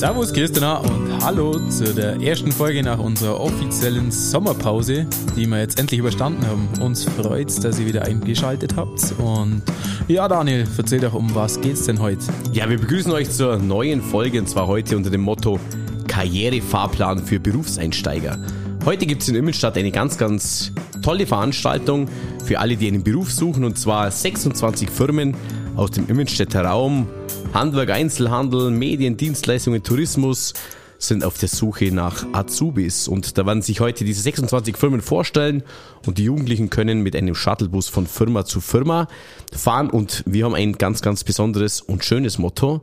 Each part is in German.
Servus, Christina und hallo zu der ersten Folge nach unserer offiziellen Sommerpause, die wir jetzt endlich überstanden haben. Uns freut's, dass ihr wieder eingeschaltet habt. Und ja, Daniel, erzähl doch, um was geht's denn heute? Ja, wir begrüßen euch zur neuen Folge und zwar heute unter dem Motto Karrierefahrplan für Berufseinsteiger. Heute gibt's in Immenstadt eine ganz, ganz tolle Veranstaltung für alle, die einen Beruf suchen und zwar 26 Firmen aus dem Immenstädter Raum, Handwerk, Einzelhandel, Medien, Dienstleistungen, Tourismus sind auf der Suche nach Azubis und da werden sich heute diese 26 Firmen vorstellen und die Jugendlichen können mit einem Shuttlebus von Firma zu Firma fahren und wir haben ein ganz, ganz besonderes und schönes Motto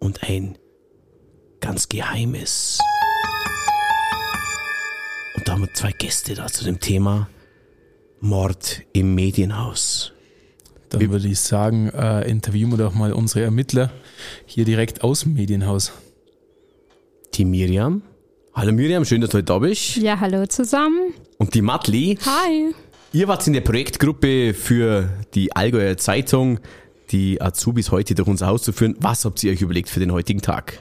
und ein ganz geheimes. Und da haben wir zwei Gäste da zu dem Thema Mord im Medienhaus. Dann würde ich sagen, äh, interviewen wir doch mal unsere Ermittler hier direkt aus dem Medienhaus. Die Miriam. Hallo Miriam, schön, dass du heute da bist. Ja, hallo zusammen. Und die Matli. Hi. Ihr wart in der Projektgruppe für die Allgäuer Zeitung, die Azubis heute durch unser Haus zu führen. Was habt ihr euch überlegt für den heutigen Tag?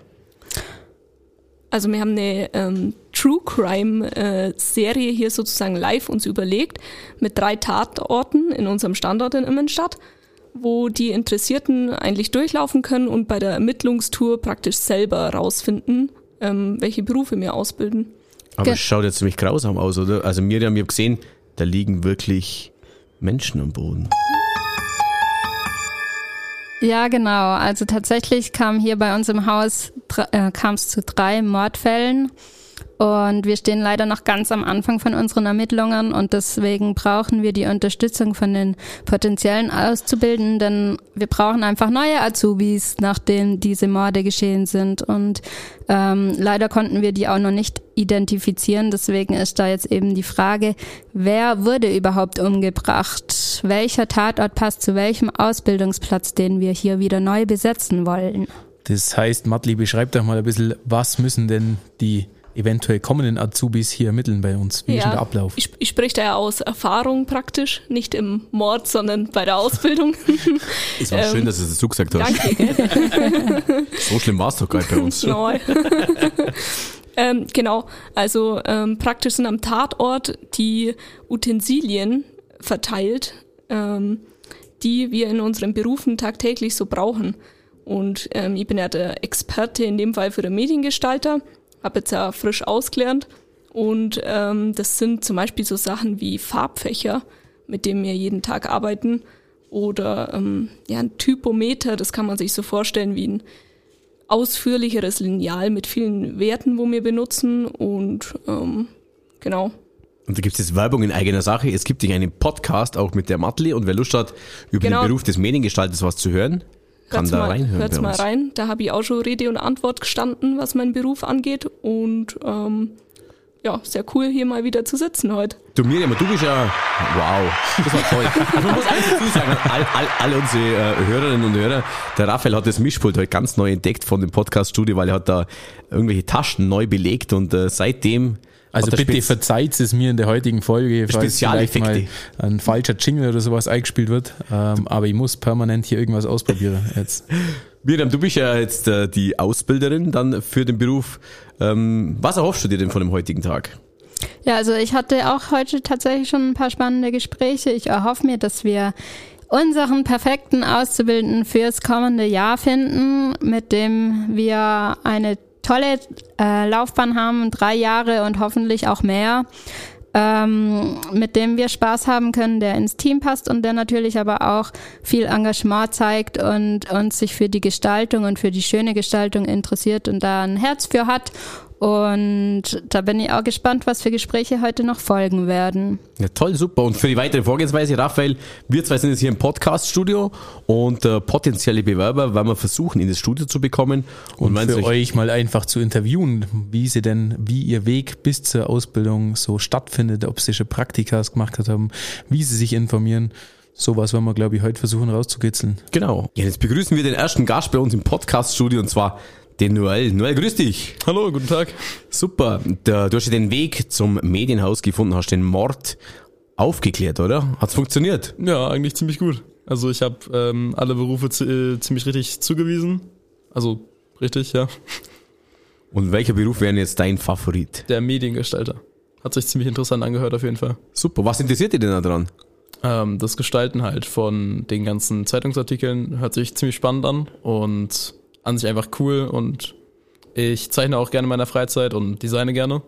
Also wir haben eine ähm, True Crime äh, Serie hier sozusagen live uns überlegt mit drei Tatorten in unserem Standort in Immenstadt, wo die Interessierten eigentlich durchlaufen können und bei der Ermittlungstour praktisch selber rausfinden, ähm, welche Berufe wir ausbilden. Aber es schaut jetzt ziemlich grausam aus, oder? Also Miriam, ich habe gesehen, da liegen wirklich Menschen am Boden. Ja, genau. Also tatsächlich kam hier bei uns im Haus äh, kam es zu drei Mordfällen und wir stehen leider noch ganz am Anfang von unseren Ermittlungen und deswegen brauchen wir die Unterstützung von den potenziellen Auszubildenden. Wir brauchen einfach neue Azubis, nachdem diese Morde geschehen sind und ähm, leider konnten wir die auch noch nicht identifizieren. Deswegen ist da jetzt eben die Frage, wer wurde überhaupt umgebracht? Welcher Tatort passt zu welchem Ausbildungsplatz, den wir hier wieder neu besetzen wollen? Das heißt, Matli, beschreib doch mal ein bisschen, was müssen denn die eventuell kommenden Azubis hier ermitteln bei uns? Wie ist denn der Ablauf? Ich, ich spreche da ja aus Erfahrung praktisch, nicht im Mord, sondern bei der Ausbildung. Es war Ähm, schön, dass du es dazu gesagt hast. Danke. So schlimm war es doch gar nicht bei uns. Neu. ähm, genau, also ähm, praktisch sind am Tatort die Utensilien verteilt, ähm, die wir in unseren Berufen tagtäglich so brauchen. Und ähm, ich bin ja der Experte in dem Fall für den Mediengestalter, habe jetzt ja frisch ausgelernt. Und ähm, das sind zum Beispiel so Sachen wie Farbfächer, mit denen wir jeden Tag arbeiten. Oder ähm, ja, ein Typometer, das kann man sich so vorstellen wie ein ausführlicheres Lineal mit vielen Werten, wo wir benutzen und ähm, genau. Und da gibt es jetzt Werbung in eigener Sache. Es gibt einen Podcast auch mit der Matli und wer Lust hat, über Genau. den Beruf des Mediengestalters was zu hören, kann Hört's da mal, reinhören hört's mal rein. Da habe ich auch schon Rede und Antwort gestanden, was meinen Beruf angeht. Und ähm, ja, sehr cool, hier mal wieder zu sitzen heute. Du Miriam, du bist ja, wow, das war toll. Also man muss eins dazu sagen, all, all, alle unsere äh, Hörerinnen und Hörer, der Raphael hat das Mischpult heute ganz neu entdeckt von dem Podcast-Studio, weil er hat da irgendwelche Taschen neu belegt und äh, seitdem Also bitte spez- verzeiht es mir in der heutigen Folge, falls vielleicht mal ein falscher Jingle oder sowas eingespielt wird. Ähm, aber ich muss permanent hier irgendwas ausprobieren jetzt. Miriam, du bist ja jetzt äh, die Ausbilderin dann für den Beruf. Ähm, was erhoffst du dir denn von dem heutigen Tag? Ja, also ich hatte auch heute tatsächlich schon ein paar spannende Gespräche. Ich erhoffe mir, dass wir unseren perfekten Auszubildenden fürs kommende Jahr finden, mit dem wir eine tolle äh, Laufbahn haben, drei Jahre und hoffentlich auch mehr, ähm, mit dem wir Spaß haben können, der ins Team passt und der natürlich aber auch viel Engagement zeigt und uns sich für die Gestaltung und für die schöne Gestaltung interessiert und da ein Herz für hat. Und da bin ich auch gespannt, was für Gespräche heute noch folgen werden. Ja, toll, super. Und für die weitere Vorgehensweise, Raphael, wir zwei sind jetzt hier im Podcast-Studio und äh, potenzielle Bewerber werden wir versuchen, in das Studio zu bekommen. Und wenn für sich- euch mal einfach zu interviewen, wie sie denn, wie ihr Weg bis zur Ausbildung so stattfindet, ob sie schon Praktikas gemacht haben, wie sie sich informieren. Sowas wollen wir, glaube ich, heute versuchen rauszukitzeln. Genau. Ja, jetzt begrüßen wir den ersten Gast bei uns im Podcast-Studio und zwar den Noel. Noel, grüß dich. Hallo, guten Tag. Super. Du hast ja den Weg zum Medienhaus gefunden, hast den Mord aufgeklärt, oder? Hat's funktioniert? Ja, eigentlich ziemlich gut. Also ich habe ähm, alle Berufe äh, ziemlich richtig zugewiesen. Also richtig, ja. Und welcher Beruf wäre jetzt dein Favorit? Der Mediengestalter. Hat sich ziemlich interessant angehört auf jeden Fall. Super, was interessiert dich denn daran? Ähm, das Gestalten halt von den ganzen Zeitungsartikeln hört sich ziemlich spannend an und an sich einfach cool und ich zeichne auch gerne in meiner Freizeit und designe gerne.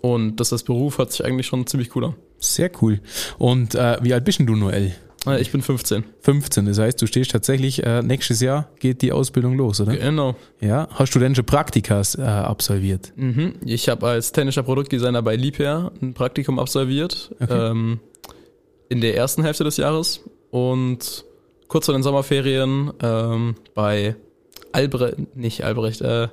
Und das als Beruf hört sich eigentlich schon ziemlich cool an. Sehr cool. Und äh, wie alt bist denn du, Noel? Äh, Ich bin 15. 15. Das heißt, du stehst tatsächlich, äh, nächstes Jahr geht die Ausbildung los, oder? Genau. Ja. Hast du denn schon Praktikas äh, absolviert? Mhm. Ich habe als technischer Produktdesigner bei Liebherr ein Praktikum absolviert ähm, in der ersten Hälfte des Jahres und kurz vor den Sommerferien ähm, bei Albrecht, nicht Albrecht, äh,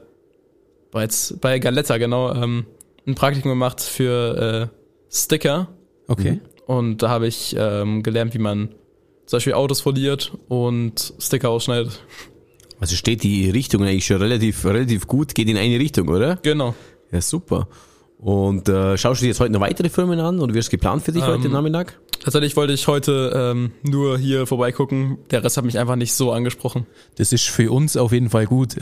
bei, bei Galetta, genau, ähm, ein Praktikum gemacht für äh, Sticker Okay. und da habe ich ähm, gelernt, wie man zum Beispiel Autos foliert und Sticker ausschneidet. Also steht die Richtung eigentlich schon relativ, relativ gut, geht in eine Richtung, oder? Genau. Ja, super. Und äh, schaust du dir jetzt heute noch weitere Firmen an oder wirst geplant für dich heute Ähm, Nachmittag? Tatsächlich wollte ich heute ähm, nur hier vorbeigucken. Der Rest hat mich einfach nicht so angesprochen. Das ist für uns auf jeden Fall gut.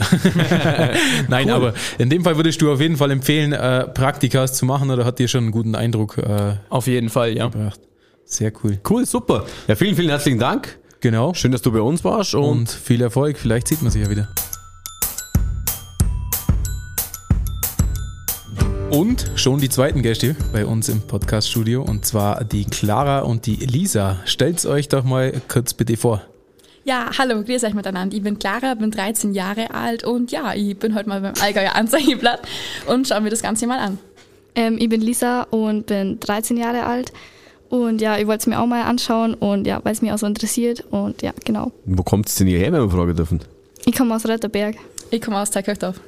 Nein, aber in dem Fall würdest du auf jeden Fall empfehlen, äh, Praktikas zu machen oder hat dir schon einen guten Eindruck äh, Auf jeden Fall, ja. gebracht? Sehr cool. Cool, super. Ja, vielen, vielen herzlichen Dank. Genau. Schön, dass du bei uns warst und, Und viel Erfolg. Vielleicht sieht man sich ja wieder. Und schon die zweiten Gäste bei uns im Podcast-Studio und zwar die Clara und die Lisa. Stellt's euch doch mal kurz bitte vor. Ja, hallo, grüß euch miteinander. Ich bin Clara, bin 13 Jahre alt und ja, ich bin heute mal beim Allgäuer Anzeigenblatt und schauen wir das Ganze mal an. Ähm, ich bin Lisa und bin 13 Jahre alt. Und ja, ich wollte es mir auch mal anschauen und ja, weil es mich auch so interessiert. Und ja, genau. wo kommt es denn hierher, wenn wir fragen dürfen? Ich komme aus Retterberg. Ich komme aus Teigkirchdorf.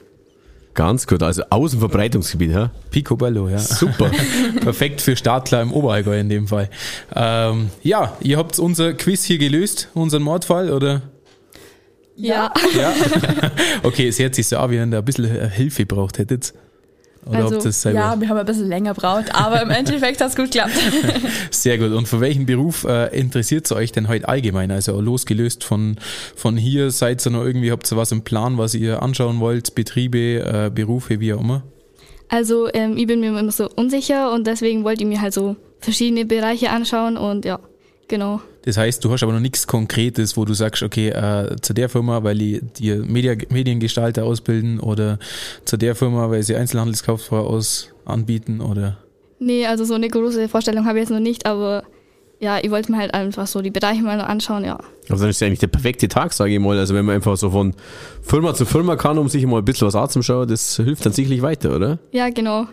Ganz gut, also Außenverbreitungsgebiet, ja? Picobello, ja. Super. Perfekt für Startler im Oberallgäu in dem Fall. Ähm, ja, ihr habt unser Quiz hier gelöst, unseren Mordfall, oder? Ja. Ja. okay, es hört sich so an, wie ihr da ein bisschen Hilfe braucht hättet. Oder also, ihr das selber? ja, wir haben ein bisschen länger braucht, aber im Endeffekt hat es gut geklappt. Sehr gut. Und für welchen Beruf äh, interessiert es euch denn heute allgemein? Also losgelöst von, von hier, seid ihr noch irgendwie, habt ihr was im Plan, was ihr anschauen wollt? Betriebe, äh, Berufe, wie auch immer? Also ähm, ich bin mir immer so unsicher und deswegen wollte ich mir halt so verschiedene Bereiche anschauen und ja, genau. Das heißt, du hast aber noch nichts Konkretes, wo du sagst, okay, äh, zu der Firma, weil die dir Media, Mediengestalter ausbilden oder zu der Firma, weil sie Einzelhandelskauffrau aus anbieten oder Nee, also so eine große Vorstellung habe ich jetzt noch nicht, aber ja, ich wollte mir halt einfach so die Bereiche mal noch anschauen, ja. Also dann ist ja eigentlich der perfekte Tag, sage ich mal. Also wenn man einfach so von Firma zu Firma kann, um sich mal ein bisschen was anzuschauen, das hilft dann sicherlich weiter, oder? Ja, genau.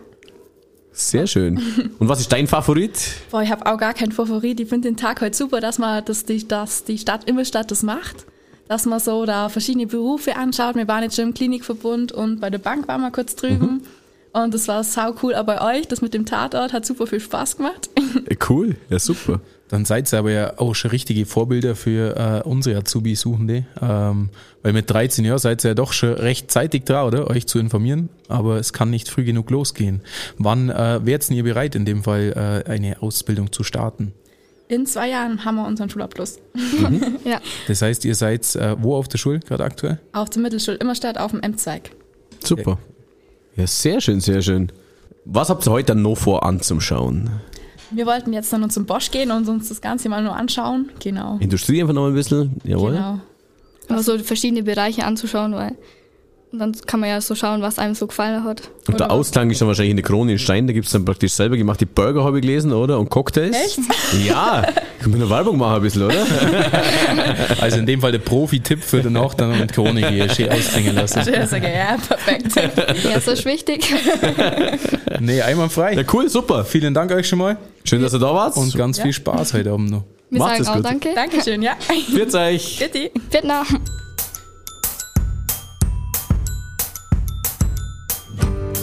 Sehr schön. Und was ist dein Favorit? Boah, ich habe auch gar keinen Favorit. Ich finde den Tag heute super, dass man, dass die, dass die Stadt Immerstadt das macht. Dass man so da verschiedene Berufe anschaut. Wir waren jetzt schon im Klinikverbund und bei der Bank waren wir kurz drüben. Und das war sau cool. Aber bei euch, das mit dem Tatort, hat super viel Spaß gemacht. Äh, Cool, ja super. Dann seid ihr aber ja auch schon richtige Vorbilder für äh, unsere Azubi-Suchende. Ähm, weil mit 13 Jahren seid ihr ja doch schon rechtzeitig dran, oder? Euch zu informieren. Aber es kann nicht früh genug losgehen. Wann äh, wärt ihr bereit, in dem Fall äh, eine Ausbildung zu starten? In zwei Jahren haben wir unseren Schulabschluss. Ja. Das heißt, ihr seid äh, wo auf der Schule gerade aktuell? Auf der Mittelschule Immerstadt auf dem M-Zweig. Super. Ja, sehr schön, sehr schön. Was habt ihr heute dann noch vor anzuschauen? Wir wollten jetzt dann noch zum Bosch gehen und uns das Ganze mal nur anschauen. Genau. Industrie einfach noch ein bisschen, jawohl. Genau. Immer so verschiedene Bereiche anzuschauen, weil dann kann man ja so schauen, was einem so gefallen hat. Und der Oder? Ausklang ist dann wahrscheinlich in der Krone in Stein, da gibt's dann praktisch selber gemachte Burger, habe ich gelesen, oder? Und Cocktails. Echt? Ja, können wir noch Werbung machen ein bisschen, oder? Also in dem Fall der Profi-Tipp für danach dann mit Krone hier schön ausklingen lassen. Ja, ja, perfekt. Ja, so ist wichtig. Nee, einwandfrei. Ja, cool, super. Vielen Dank euch schon mal Schön, dass ihr da wart. und ganz viel Spaß heute Abend noch. Wir Macht sagen es auch gut. danke. Dankeschön, ja. Grüß euch. Bitte. Vietnam.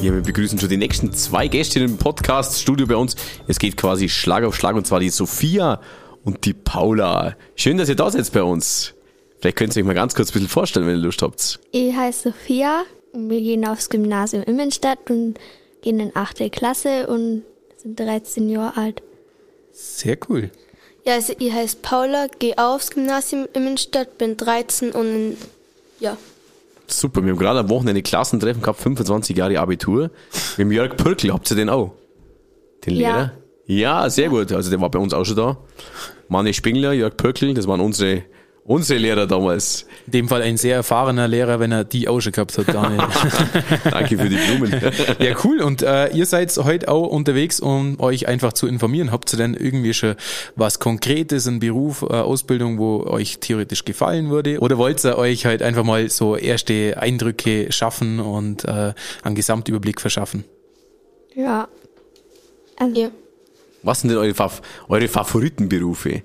Ja, wir begrüßen schon die nächsten zwei Gäste im Podcast-Studio bei uns. Es geht quasi Schlag auf Schlag und zwar die Sophia und die Paula. Schön, dass ihr da seid bei uns. Vielleicht könnt ihr euch mal ganz kurz ein bisschen vorstellen, wenn ihr Lust habt. Ich heiße Sophia und wir gehen aufs Gymnasium Immenstadt und gehen in 8. Klasse und sind 13 Jahre alt. Sehr cool. Ja, also ich heiße Paula, gehe aufs Gymnasium Immenstadt, bin 13 und in, ja, Super, wir haben gerade am Wochenende Klassentreffen gehabt, 25 Jahre Abitur. Mit dem Jörg Pürkel, habt ihr den auch? Den Ja. Lehrer? Ja, sehr gut. Also der war bei uns auch schon da. Manne Spingler, Jörg Pürkel, das waren unsere, unsere Lehrer damals. In dem Fall ein sehr erfahrener Lehrer, wenn er die auch schon gehabt hat, Daniel. Danke für die Blumen. ja, cool. Und äh, ihr seid heute auch unterwegs, um euch einfach zu informieren. Habt ihr denn irgendwie schon was Konkretes, einen Beruf, äh, Ausbildung, wo euch theoretisch gefallen würde? Oder wollt ihr euch halt einfach mal so erste Eindrücke schaffen und äh, einen Gesamtüberblick verschaffen? Ja. Also, Ja. Was sind denn eure, Fa eure Favoritenberufe?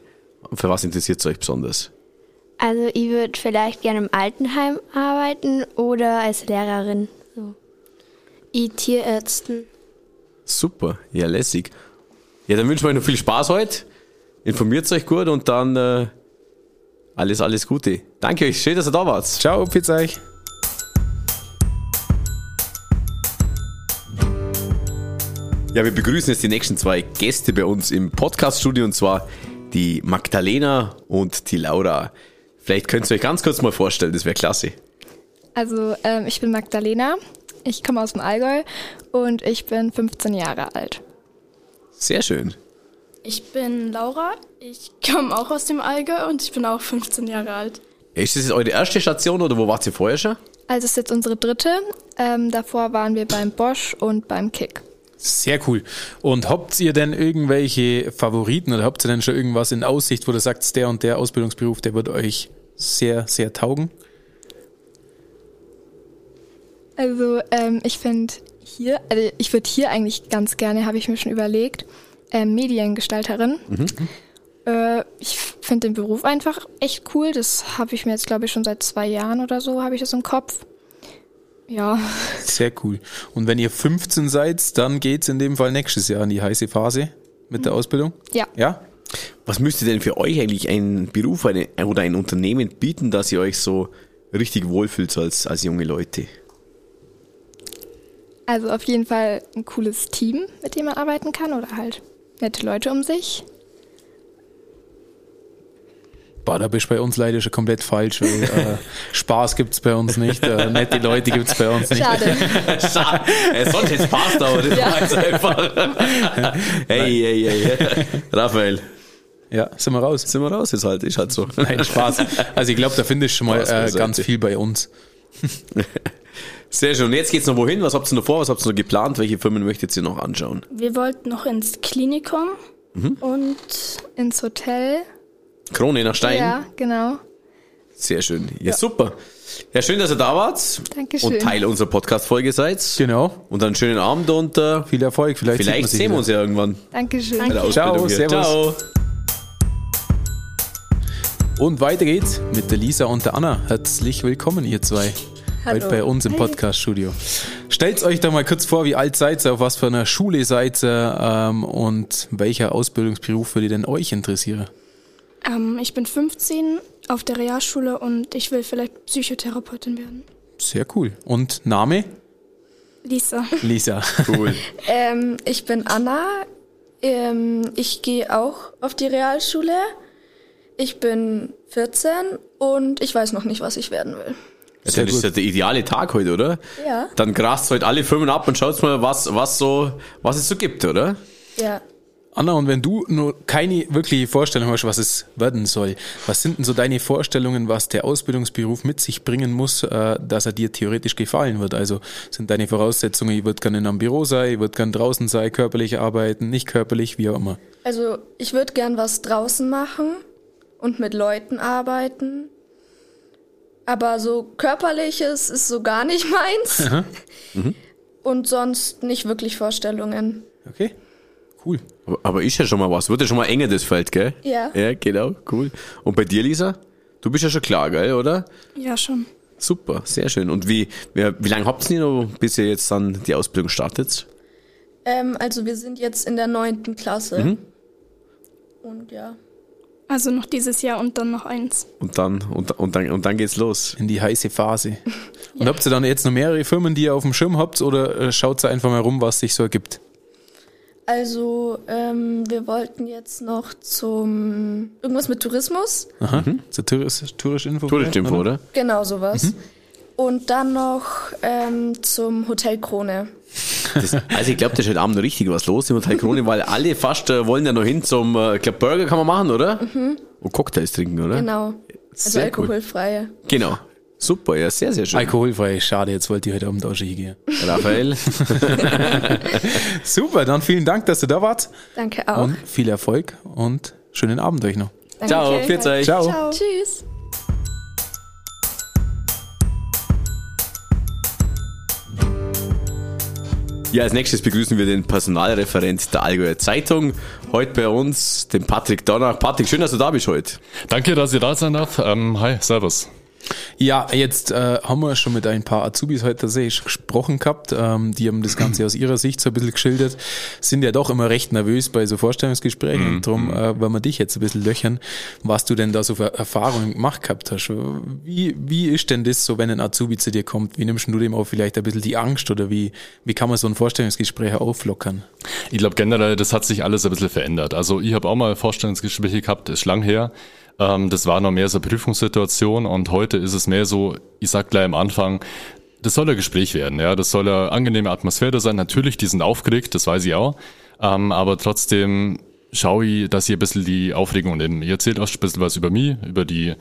Für was interessiert es euch besonders? also ich würde vielleicht gerne im Altenheim arbeiten oder als Lehrerin. So. Ich Tierärzten. Super, ja lässig. Ja, dann wünschen wir euch noch viel Spaß heute. Informiert euch gut und dann äh, alles, alles Gute. Danke euch, schön, dass ihr da wart. Ciao, pizza euch. Ja, wir begrüßen jetzt die nächsten zwei Gäste bei uns im Podcast-Studio und zwar die Magdalena und die Laura. Vielleicht könnt ihr euch ganz kurz mal vorstellen, das wäre klasse. Also ähm, ich bin Magdalena, ich komme aus dem Allgäu und ich bin 15 Jahre alt. Sehr schön. Ich bin Laura, ich komme auch aus dem Allgäu und ich bin auch 15 Jahre alt. Ist das jetzt eure erste Station oder wo wart ihr vorher schon? Also es ist jetzt unsere dritte. Ähm, davor waren wir beim Bosch und beim Kick. Sehr cool. Und habt ihr denn irgendwelche Favoriten oder habt ihr denn schon irgendwas in Aussicht, wo du sagst, der und der Ausbildungsberuf, der wird euch sehr, sehr taugen? Also ähm, ich finde hier, also ich würde hier eigentlich ganz gerne, habe ich mir schon überlegt, ähm, Mediengestalterin. Äh, ich finde den Beruf einfach echt cool. Das habe ich mir jetzt, glaube ich, schon seit zwei Jahren oder so, habe ich das im Kopf. Ja, Sehr cool. Und wenn ihr 15 seid, dann geht's in dem Fall nächstes Jahr in die heiße Phase mit der Ausbildung? ja. Ja? Was müsste denn für euch eigentlich ein Beruf eine, oder ein Unternehmen bieten, dass ihr euch so richtig wohlfühlt so als, als junge Leute? Also auf jeden Fall ein cooles Team, mit dem man arbeiten kann oder halt nette Leute um sich. Boah, da bist du bei uns leider schon komplett falsch, weil äh, Spaß gibt's bei uns nicht, äh, nette Leute gibt's bei uns nicht. Schade. Schade. Es sollte jetzt passt, aber das war jetzt einfach. Hey, hey, hey. Raphael, Ja, sind wir raus. sind wir raus jetzt halt, ist halt so. Nein, Spaß. Also ich glaube, da findest du schon mal Spaß äh, ganz viel bei uns. Sehr schön. Und jetzt geht's noch wohin? Was habt ihr noch vor? Was habt ihr noch geplant? Welche Firmen möchtet ihr noch anschauen? Wir wollten noch ins Klinikum und Ins Hotel. Krone nach Stein. Ja, genau. Sehr schön. Ja, super. Ja, schön, dass ihr da wart. Dankeschön. Und Teil unserer Podcast-Folge seid. Genau. Und einen schönen Abend und äh, Viel Erfolg. Vielleicht, vielleicht sehen wir uns ja irgendwann Dankeschön. der Ciao, hier. servus. Ciao. Und weiter geht's mit der Lisa und der Anna. Herzlich willkommen, ihr zwei. Heute bei uns im Podcast-Studio. Stellt euch doch mal kurz vor, wie alt seid ihr, auf was für einer Schule seid ihr ähm, und welcher Ausbildungsberuf würde denn euch interessieren? Ähm, ich bin 15 auf der Realschule und ich will vielleicht Psychotherapeutin werden. Sehr cool. Und Name? Lisa. Lisa. Cool. Ähm, ich bin Anna. Ähm, ich gehe auch auf die Realschule. Ich bin 14 und ich weiß noch nicht, was ich werden will. Ja, dann ist ja der ideale Tag heute, oder? Ja. Dann grast heute alle Firmen ab und schaut mal, was, was so, was es so gibt, oder? Ja. Anna, und wenn du nur keine wirkliche Vorstellung hast, was es werden soll, was sind denn so deine Vorstellungen, was der Ausbildungsberuf mit sich bringen muss, äh, dass er dir theoretisch gefallen wird? Also sind deine Voraussetzungen, ich würde gerne in einem Büro sein, ich würde gerne draußen sein, körperlich arbeiten, nicht körperlich, wie auch immer. Also ich würde gern was draußen machen und mit Leuten arbeiten. Aber so körperliches ist so gar nicht meins. Und sonst nicht wirklich Vorstellungen. Okay, cool. Aber, aber ist ja schon mal was. Wird ja schon mal enger, das Feld, gell? Ja. Ja, genau, cool. Und bei dir, Lisa? Du bist ja schon klar, gell, oder? Ja, schon. Super, sehr schön. Und wie, wie, wie lange habt ihr noch, bis ihr jetzt dann die Ausbildung startet? Ähm, also wir sind jetzt in der neunten Klasse. Und ja. Also noch dieses Jahr und dann noch eins. Und dann, und, und dann, und dann geht's los. In die heiße Phase. Und habt ihr dann jetzt noch mehrere Firmen, die ihr auf dem Schirm habt, oder äh, schaut ihr einfach mal rum, was sich so ergibt? Also ähm, wir wollten jetzt noch zum irgendwas mit Tourismus. Aha, so Tourist, Tourisch Info. Touristinfo, oder? Genau sowas. Und dann noch ähm, zum Hotel Krone. Das, also ich glaube, da ist heute Abend noch richtig was los im Hotel Krone, weil alle fast äh, wollen ja noch hin zum, äh, ich glaube Burger kann man machen, oder? Mhm. Und Cocktails trinken, oder? Genau. Also Sehr alkoholfreie. Cool. Genau. Super, ja, sehr, sehr schön. Alkoholfrei, schade, jetzt wollte ich heute Abend auch schon hingehen. Raphael. Super, dann vielen Dank, dass du da warst. Danke auch. Und viel Erfolg und schönen Abend euch noch. Danke. Ciao, viel Zeit. Ciao. Ciao. Tschüss. Ja, als nächstes begrüßen wir den Personalreferent der Allgäuer Zeitung. Heute bei uns den Patrick Donner. Patrick, schön, dass du da bist heute. Danke, dass ihr da sein darf. Ähm, hi, servus. Ja, jetzt äh, haben wir schon mit ein paar Azubis heute tatsächlich gesprochen gehabt. Ähm, die haben das Ganze aus ihrer Sicht so ein bisschen geschildert. Sind ja doch immer recht nervös bei so Vorstellungsgesprächen. Mhm. Und darum äh, wollen wir dich jetzt ein bisschen löchern, was du denn da so für Erfahrungen gemacht gehabt hast. Wie, wie ist denn das so, wenn ein Azubi zu dir kommt? Wie nimmst du dem auch vielleicht ein bisschen die Angst oder wie, wie kann man so ein Vorstellungsgespräch auflockern? Ich glaube generell, das hat sich alles ein bisschen verändert. Also ich habe auch mal Vorstellungsgespräche gehabt, ist lang her. Ähm, das war noch mehr so eine Prüfungssituation und heute ist es mehr so, ich sag gleich am Anfang, das soll ein Gespräch werden, ja, das soll eine angenehme Atmosphäre sein. Natürlich, die sind aufgeregt, das weiß ich auch, ähm, aber trotzdem schaue ich, dass ihr ein bisschen die Aufregung nehmen. Ihr erzählt auch ein bisschen was über mich, über die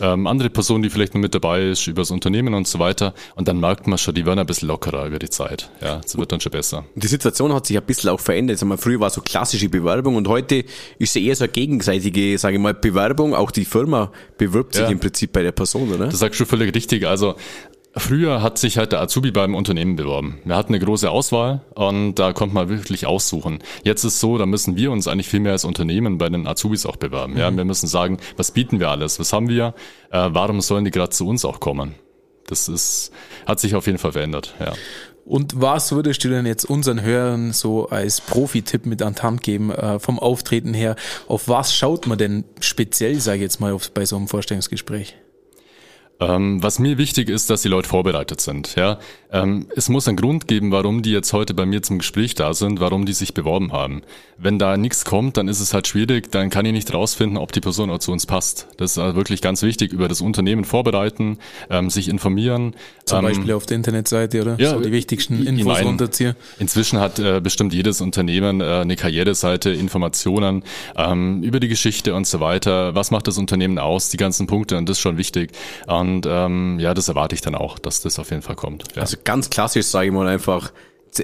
ähm, andere Person, die vielleicht noch mit dabei ist, über das Unternehmen und so weiter. Und dann merkt man schon, die werden ein bisschen lockerer über die Zeit. Ja, es wird dann schon besser. Die Situation hat sich ein bisschen auch verändert. Sag mal, früher war so klassische Bewerbung und heute ist sie eher so eine gegenseitige, sage ich mal, Bewerbung. Auch die Firma bewirbt sich Ja. im Prinzip bei der Person, oder? Das sagst du völlig richtig. Also früher hat sich halt der Azubi beim Unternehmen beworben. Wir hatten eine große Auswahl und da konnte man wirklich aussuchen. Jetzt ist so, da müssen wir uns eigentlich viel mehr als Unternehmen bei den Azubis auch bewerben. Ja, wir müssen sagen, was bieten wir alles? Was haben wir? Äh, warum sollen die gerade zu uns auch kommen? Das ist, hat sich auf jeden Fall verändert, ja. Und was würdest du denn jetzt unseren Hörern so als Profi-Tipp mit an die Hand geben, äh, vom Auftreten her? Auf was schaut man denn speziell, sage ich jetzt mal, auf, bei so einem Vorstellungsgespräch? Ähm, was mir wichtig ist, dass die Leute vorbereitet sind. Ja, ähm, es muss einen Grund geben, warum die jetzt heute bei mir zum Gespräch da sind, warum die sich beworben haben. Wenn da nichts kommt, dann ist es halt schwierig. Dann kann ich nicht rausfinden, ob die Person auch zu uns passt. Das ist also wirklich ganz wichtig. Über das Unternehmen vorbereiten, ähm, sich informieren. Zum ähm, Beispiel auf der Internetseite, oder? ja, so die wichtigsten ich Infos meine, runterziehen. Inzwischen hat äh, bestimmt jedes Unternehmen äh, eine Karriereseite, Informationen ähm, über die Geschichte und so weiter. Was macht das Unternehmen aus? Die ganzen Punkte und das ist schon wichtig. Und ähm, ja, das erwarte ich dann auch, dass das auf jeden Fall kommt. Ja. Also ganz klassisch, sage ich mal, einfach,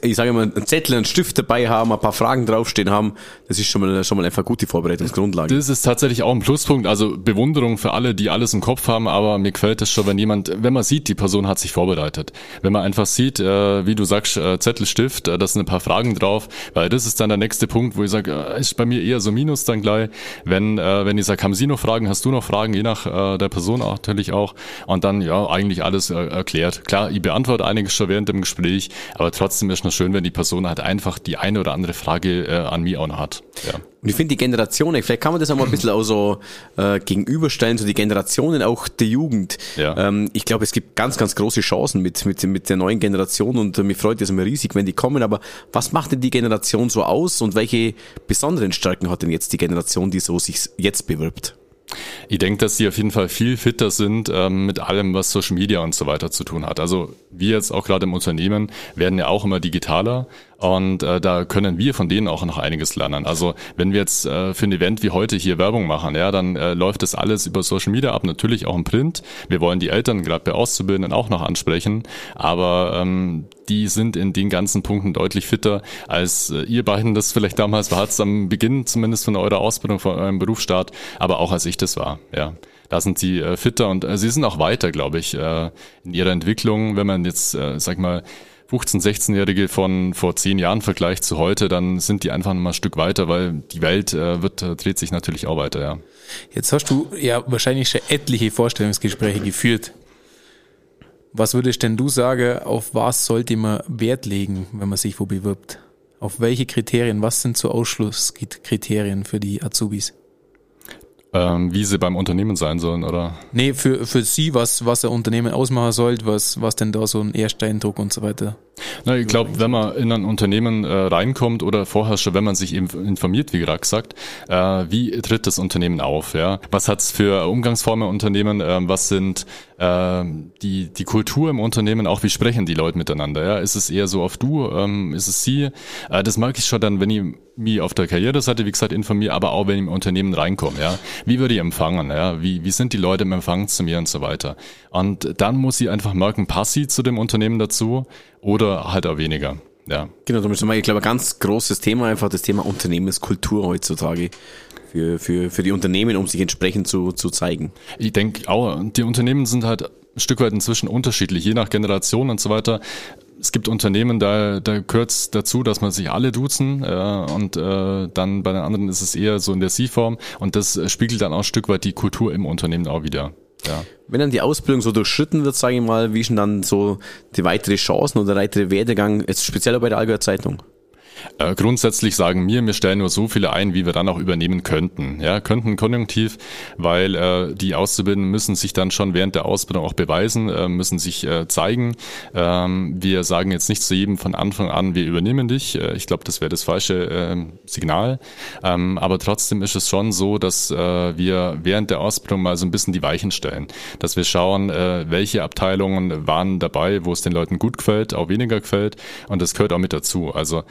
ich sage mal, einen Zettel, einen Stift dabei haben, ein paar Fragen draufstehen haben. Das ist schon mal, schon mal einfach gute Vorbereitungsgrundlage. Das ist tatsächlich auch ein Pluspunkt. Also Bewunderung für alle, die alles im Kopf haben, aber mir gefällt es schon, wenn jemand, wenn man sieht, die Person hat sich vorbereitet. Wenn man einfach sieht, äh, wie du sagst, äh, Zettel, Stift, äh, da sind ein paar Fragen drauf, weil das ist dann der nächste Punkt, wo ich sage, ist bei mir eher so Minus dann gleich. Wenn, wenn ich sage, haben Sie noch Fragen, hast du noch Fragen, je nach der Person natürlich auch. Und dann, ja, eigentlich alles erklärt. Klar, ich beantworte einiges schon während dem Gespräch, aber trotzdem ist noch schön, wenn die Person halt einfach die eine oder andere Frage äh, an mich auch noch hat. Ja. Und ich finde die Generationen, vielleicht kann man das auch mal ein bisschen auch so äh, gegenüberstellen, so die Generationen auch der Jugend. Ja. Ähm, ich glaube, es gibt ganz, ganz große Chancen mit, mit, mit der neuen Generation und äh, mir freut es immer riesig, wenn die kommen. Aber was macht denn die Generation so aus und welche besonderen Stärken hat denn jetzt die Generation, die so sich jetzt bewirbt? Ich denke, dass die auf jeden Fall viel fitter sind ähm, mit allem, was Social Media und so weiter zu tun hat. Also wir jetzt auch gerade im Unternehmen werden ja auch immer digitaler und äh, da können wir von denen auch noch einiges lernen. Also wenn wir jetzt äh, für ein Event wie heute hier Werbung machen, ja, dann äh, läuft das alles über Social Media ab, natürlich auch im Print. Wir wollen die Eltern gerade bei Auszubildenden auch noch ansprechen, aber ähm, die sind in den ganzen Punkten deutlich fitter, als äh, ihr beiden das vielleicht damals war, am Beginn zumindest von eurer Ausbildung, von eurem Berufsstart, aber auch als ich das war, ja. Da sind sie äh, fitter und äh, sie sind auch weiter, glaube ich, äh, in ihrer Entwicklung. Wenn man jetzt, äh, sag mal, 15-, 16-Jährige von vor zehn Jahren vergleicht zu heute, dann sind die einfach mal ein Stück weiter, weil die Welt äh, wird, äh, dreht sich natürlich auch weiter, ja. Jetzt hast du ja wahrscheinlich schon etliche Vorstellungsgespräche geführt. Was würdest denn du sagen, auf was sollte man Wert legen, wenn man sich wo bewirbt? Auf welche Kriterien, was sind so Ausschlusskriterien für die Azubis? Ähm, wie sie beim Unternehmen sein sollen, oder? Nee, für, für sie, was, was ein Unternehmen ausmachen sollte, was, was denn da so ein erster Eindruck und so weiter. Na, ich glaube, wenn man in ein Unternehmen äh, reinkommt oder vorher schon, wenn man sich eben informiert, wie gerade gesagt, äh, wie tritt das Unternehmen auf? Ja, was hat's für Umgangsformen Unternehmen? Äh, was sind ähm, die, die Kultur im Unternehmen, auch wie sprechen die Leute miteinander. Ja? Ist es eher so auf du, ähm, ist es sie? Äh, das mag ich schon dann, wenn ich mich auf der Karriereseite, wie gesagt, informiere, aber auch wenn ich im Unternehmen reinkomme. Ja? Wie würde ich empfangen? Ja? Wie, wie sind die Leute im Empfang zu mir und so weiter? Und dann muss ich einfach merken, passt sie zu dem Unternehmen dazu oder halt auch weniger. Ja. Genau, da müssen wir, ich glaube, ein ganz großes Thema, einfach das Thema Unternehmenskultur heutzutage für, für, für die Unternehmen, um sich entsprechend zu, zu zeigen. Ich denke auch, die Unternehmen sind halt ein Stück weit inzwischen unterschiedlich, je nach Generation und so weiter. Es gibt Unternehmen, da, da gehört es dazu, dass man sich alle duzen äh, und äh, dann bei den anderen ist es eher so in der Sie-Form und das spiegelt dann auch ein Stück weit die Kultur im Unternehmen auch wieder. Ja. Wenn dann die Ausbildung so durchschritten wird, sage ich mal, wie sind dann so die weitere Chancen oder weitere Werdegang, jetzt speziell bei der Allgäuer Zeitung? Äh, grundsätzlich sagen wir, wir stellen nur so viele ein, wie wir dann auch übernehmen könnten. Ja, könnten konjunktiv, weil äh, die Auszubildenden müssen sich dann schon während der Ausbildung auch beweisen, äh, müssen sich äh, zeigen. Ähm, wir sagen jetzt nicht zu jedem von Anfang an, wir übernehmen dich. Äh, ich glaube, das wäre das falsche äh, Signal. Ähm, aber trotzdem ist es schon so, dass äh, wir während der Ausbildung mal so ein bisschen die Weichen stellen. Dass wir schauen, äh, welche Abteilungen waren dabei, wo es den Leuten gut gefällt, auch weniger gefällt. Und das gehört auch mit dazu. Also ähm,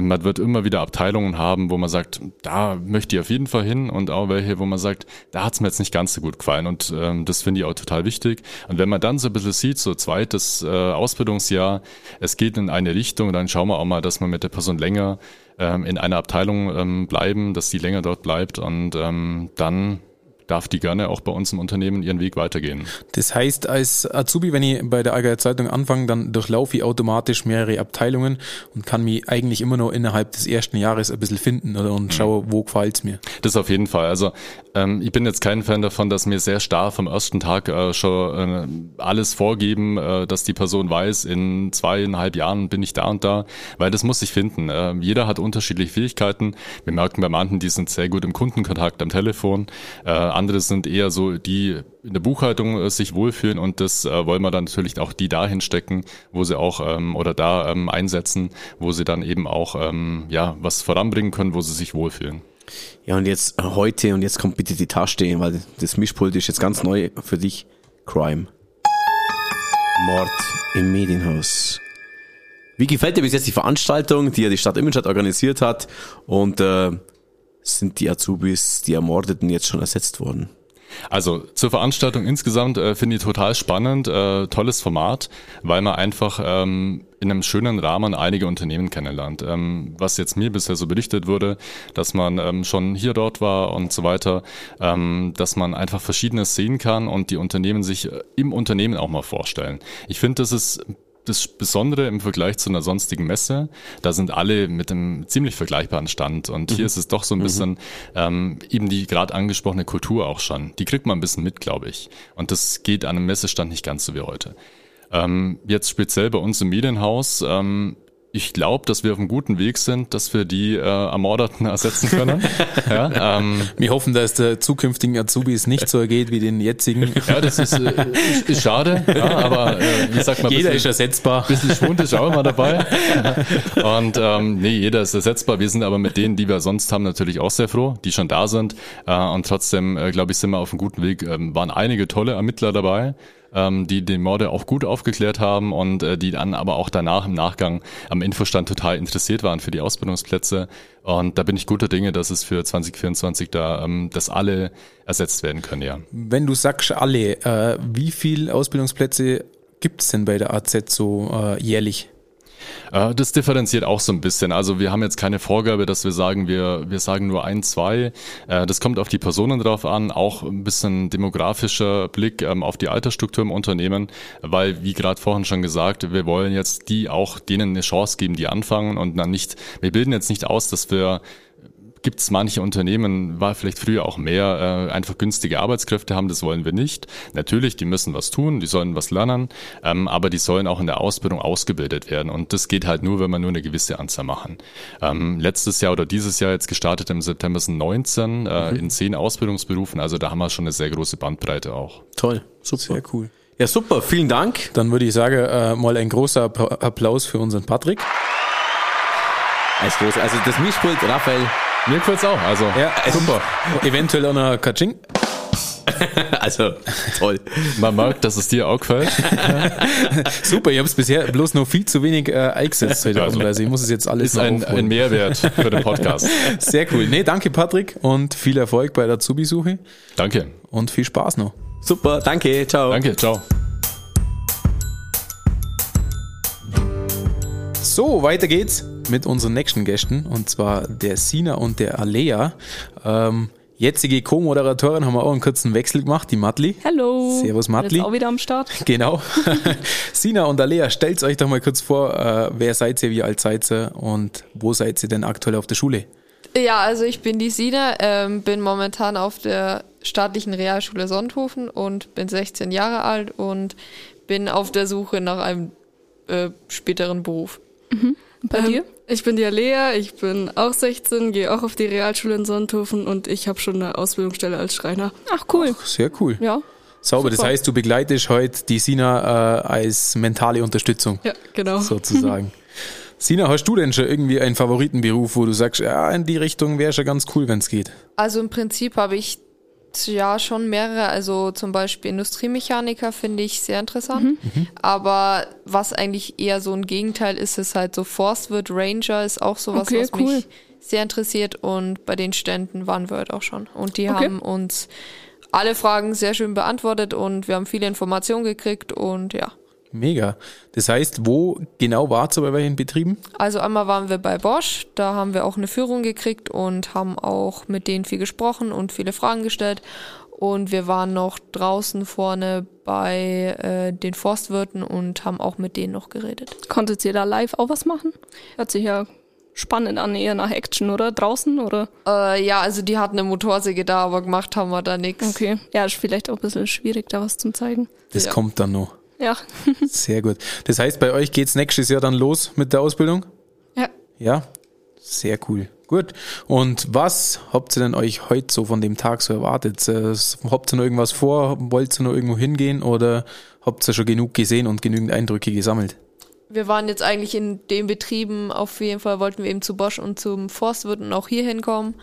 man wird immer wieder Abteilungen haben, wo man sagt, da möchte ich auf jeden Fall hin und auch welche, wo man sagt, da hat es mir jetzt nicht ganz so gut gefallen und ähm, das finde ich auch total wichtig. Und wenn man dann so ein bisschen sieht, so zweites äh, Ausbildungsjahr, es geht in eine Richtung, dann schauen wir auch mal, dass man mit der Person länger ähm, in einer Abteilung ähm, bleiben, dass die länger dort bleibt und ähm, dann darf die gerne auch bei uns im Unternehmen ihren Weg weitergehen. Das heißt, als Azubi, wenn ich bei der Allgäuer Zeitung anfange, dann durchlaufe ich automatisch mehrere Abteilungen und kann mich eigentlich immer noch innerhalb des ersten Jahres ein bisschen finden oder und mhm. schaue, wo gefällt's mir. Das auf jeden Fall. Also ähm, ich bin jetzt kein Fan davon, dass mir sehr starr vom ersten Tag äh, schon äh, alles vorgeben, äh, dass die Person weiß, in zweieinhalb Jahren bin ich da und da, weil das muss sich finden. Äh, jeder hat unterschiedliche Fähigkeiten. Wir merken bei manchen, die sind sehr gut im Kundenkontakt am Telefon. Äh, andere sind eher so, die in der Buchhaltung äh, sich wohlfühlen und das äh, wollen wir dann natürlich auch die dahin stecken, wo sie auch ähm, oder da ähm, einsetzen, wo sie dann eben auch ähm, ja was voranbringen können, wo sie sich wohlfühlen. Ja, und jetzt äh, heute, und jetzt kommt bitte die Tasche, weil das Mischpult ist jetzt ganz neu für dich. Crime. Mord im Medienhaus. Wie gefällt dir bis jetzt die Veranstaltung, die ja die Stadt Immenstadt organisiert hat? Und äh, sind die Azubis, die Ermordeten jetzt schon ersetzt worden? Also zur Veranstaltung insgesamt äh, finde ich total spannend, äh, tolles Format, weil man einfach ähm, in einem schönen Rahmen einige Unternehmen kennenlernt. Ähm, was jetzt mir bisher so berichtet wurde, dass man ähm, schon hier dort war und so weiter, ähm, dass man einfach Verschiedenes sehen kann und die Unternehmen sich äh, im Unternehmen auch mal vorstellen. Ich finde, das ist das Besondere im Vergleich zu einer sonstigen Messe, da sind alle mit einem ziemlich vergleichbaren Stand. Und hier mhm. ist es doch so ein mhm. bisschen mhm. ähm, eben die gerade angesprochene Kultur auch schon. Die kriegt man ein bisschen mit, glaube ich. Und das geht an einem Messestand nicht ganz so wie heute. Ähm, jetzt speziell bei uns im Medienhaus ähm, ich glaube, dass wir auf einem guten Weg sind, dass wir die äh, Ermordeten ersetzen können. ja, ähm, wir hoffen, dass der zukünftigen Azubis nicht so ergeht wie den jetzigen. ja, das ist, äh, ist, ist schade, ja, aber äh, wie sagt man, jeder bisschen, ist ersetzbar. Ein bisschen Schwund ist auch immer dabei. Und ähm, nee, jeder ist ersetzbar. Wir sind aber mit denen, die wir sonst haben, natürlich auch sehr froh, die schon da sind. Äh, und trotzdem, äh, glaube ich, sind wir auf einem guten Weg. Ähm, waren einige tolle Ermittler dabei ähm, die den Morde auch gut aufgeklärt haben und äh, die dann aber auch danach im Nachgang am Infostand total interessiert waren für die Ausbildungsplätze. Und da bin ich guter Dinge, dass es für 2024 da, ähm, dass alle ersetzt werden können, ja. Wenn du sagst alle, äh, wie viel Ausbildungsplätze gibt es denn bei der AZ so äh, jährlich? Äh, das differenziert auch so ein bisschen. Also wir haben jetzt keine Vorgabe, dass wir sagen, wir, wir sagen nur ein, zwei. Äh, das kommt auf die Personen drauf an, auch ein bisschen demografischer Blick ähm, auf die Altersstruktur im Unternehmen, weil, wie gerade vorhin schon gesagt, wir wollen jetzt die auch denen eine Chance geben, die anfangen und dann nicht, wir bilden jetzt nicht aus, dass wir gibt es manche Unternehmen, war vielleicht früher auch mehr, äh, einfach günstige Arbeitskräfte haben, das wollen wir nicht. Natürlich, die müssen was tun, die sollen was lernen, ähm, aber die sollen auch in der Ausbildung ausgebildet werden. Und das geht halt nur, wenn wir nur eine gewisse Anzahl machen. Ähm, letztes Jahr oder dieses Jahr jetzt gestartet im September sind 19 äh, mhm. in 10 Ausbildungsberufen, also da haben wir schon eine sehr große Bandbreite auch. Toll, super. Sehr cool. Ja, super, vielen Dank. Dann würde ich sagen, äh, mal ein großer Applaus für unseren Patrick. Als groß, also das Mischpult, Raphael, mir gefällt's auch. Also ja, super. Eventuell auch noch Kaching. also, toll. Man merkt, dass es dir auch gefällt. Super, ich habe es bisher bloß noch viel zu wenig äh, eingesetzt heute also ich muss es jetzt alles Ist ein, ein Mehrwert für den Podcast. Sehr cool. Nee, danke Patrick und viel Erfolg bei der Zubi-Suche Danke. und viel Spaß noch. Super, danke, ciao. Danke, ciao. So, weiter geht's mit unseren nächsten Gästen und zwar der Sina und der Alea. Ähm, jetzige Co-Moderatorin haben wir auch einen kurzen Wechsel gemacht, die Matli. Hallo. Servus, Matli. Jetzt auch wieder am Start. Genau. Sina und Alea, stellt euch doch mal kurz vor, äh, wer seid ihr, wie alt seid ihr und wo seid ihr denn aktuell auf der Schule? Ja, also ich bin die Sina, ähm, bin momentan auf der staatlichen Realschule Sonthofen und bin 16 Jahre alt und bin auf der Suche nach einem äh, späteren Beruf. Bei Ähm, dir? Ich bin die Alea, ich bin auch 16, gehe auch auf die Realschule in Sonthofen und ich habe schon eine Ausbildungsstelle als Schreiner. Ach cool. Sehr cool. Ja, Sauber, das Super. heißt, du begleitest heute die Sina äh, als mentale Unterstützung ja, genau. sozusagen. Sina, hast du denn schon irgendwie einen Favoritenberuf, wo du sagst, ja, in die Richtung wäre schon ganz cool, wenn es geht? Also im Prinzip habe ich ja schon mehrere, also zum Beispiel Industriemechaniker finde ich sehr interessant. Aber was eigentlich eher so ein Gegenteil ist, ist halt so Forstwirt Ranger ist auch sowas, Okay, was cool. mich sehr interessiert und bei den Ständen waren wir halt auch schon. Und die Okay. haben uns alle Fragen sehr schön beantwortet und wir haben viele Informationen gekriegt und ja. Mega. Das heißt, wo genau wart ihr bei welchen Betrieben? Also einmal waren wir bei Bosch, da haben wir auch eine Führung gekriegt und haben auch mit denen viel gesprochen und viele Fragen gestellt. Und wir waren noch draußen vorne bei äh, den Forstwirten und haben auch mit denen noch geredet. Konntet ihr da live auch was machen? Hört sich ja spannend an, eher nach Action, oder? Draußen, oder? Äh, ja, also die hatten eine Motorsäge da, aber gemacht haben wir da nichts. Okay. Ja, ist vielleicht auch ein bisschen schwierig, da was zu zeigen. Das Ja. kommt dann noch. Ja. Sehr gut. Das heißt, bei euch geht's nächstes Jahr dann los mit der Ausbildung? Ja. Ja? Sehr cool. Gut. Und was habt ihr denn euch heute so von dem Tag so erwartet? Äh, Habt ihr noch irgendwas vor? Wollt ihr noch irgendwo hingehen oder habt ihr schon genug gesehen und genügend Eindrücke gesammelt? Wir waren jetzt eigentlich in den Betrieben, auf jeden Fall wollten wir eben zu Bosch und zum Forstwirt und auch hier hinkommen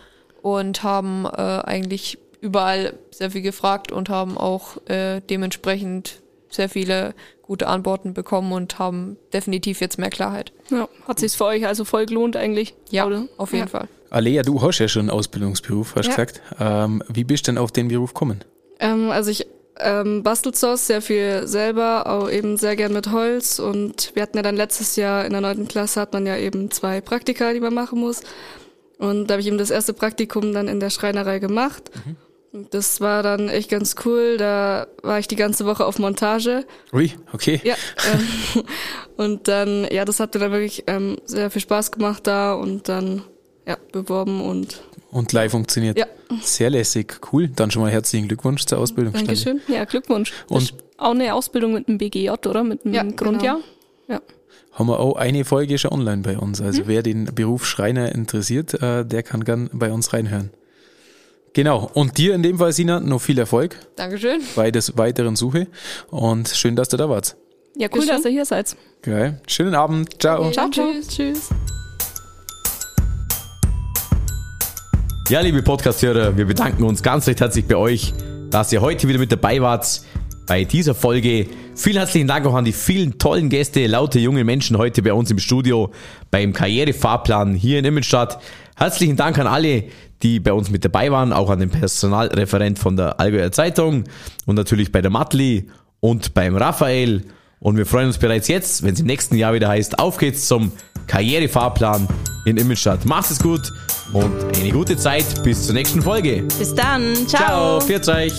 und haben äh, eigentlich überall sehr viel gefragt und haben auch äh, dementsprechend sehr viele gute Antworten bekommen und haben definitiv jetzt mehr Klarheit. ja. Hat sich's für euch also voll gelohnt eigentlich? Ja, Oder? auf jeden Ja. Fall. Alea, du hast ja schon einen Ausbildungsberuf, hast Ja. gesagt. Ähm, wie bist du denn auf den Beruf gekommen? Ähm, also ich ähm, bastel zwar sehr viel selber, auch eben sehr gern mit Holz und wir hatten ja dann letztes Jahr in der neunten Klasse hat man ja eben zwei Praktika, die man machen muss. Und da habe ich eben das erste Praktikum dann in der Schreinerei gemacht. Und Das war dann echt ganz cool. Da war ich die ganze Woche auf Montage. Ui, okay. Ja. Ähm, und dann, ja, das hat mir dann wirklich ähm, sehr viel Spaß gemacht da und dann ja, beworben und Und live funktioniert. Ja. Sehr lässig. Cool. Dann schon mal herzlichen Glückwunsch zur Ausbildung. Dankeschön. Ja, Glückwunsch. Und- auch eine Ausbildung mit einem BGJ, oder? Mit einem Ja, Grundjahr? haben wir auch eine Folge schon online bei uns. Also wer den Beruf Schreiner interessiert, äh, der kann gern bei uns reinhören. Genau. Und dir in dem Fall, Sina, noch viel Erfolg Dankeschön. bei der weiteren Suche. Und schön, dass du da warst. Ja, cool, dass ihr hier seid. Geil. Schönen Abend. Ciao. Ciao, ciao. Tschüss, tschüss. Ja, liebe Podcast-Hörer, wir bedanken uns ganz recht herzlich bei euch, dass ihr heute wieder mit dabei wart bei dieser Folge. Vielen herzlichen Dank auch an die vielen tollen Gäste, laute junge Menschen heute bei uns im Studio beim Karrierefahrplan hier in Immenstadt. Herzlichen Dank an alle, die bei uns mit dabei waren, auch an den Personalreferent von der Allgäuer Zeitung und natürlich bei der Matli und beim Raphael. Und wir freuen uns bereits jetzt, wenn es im nächsten Jahr wieder heißt, auf geht's zum Karrierefahrplan in Immenstadt. Macht es gut und eine gute Zeit bis zur nächsten Folge. Bis dann. Ciao, pfiat euch.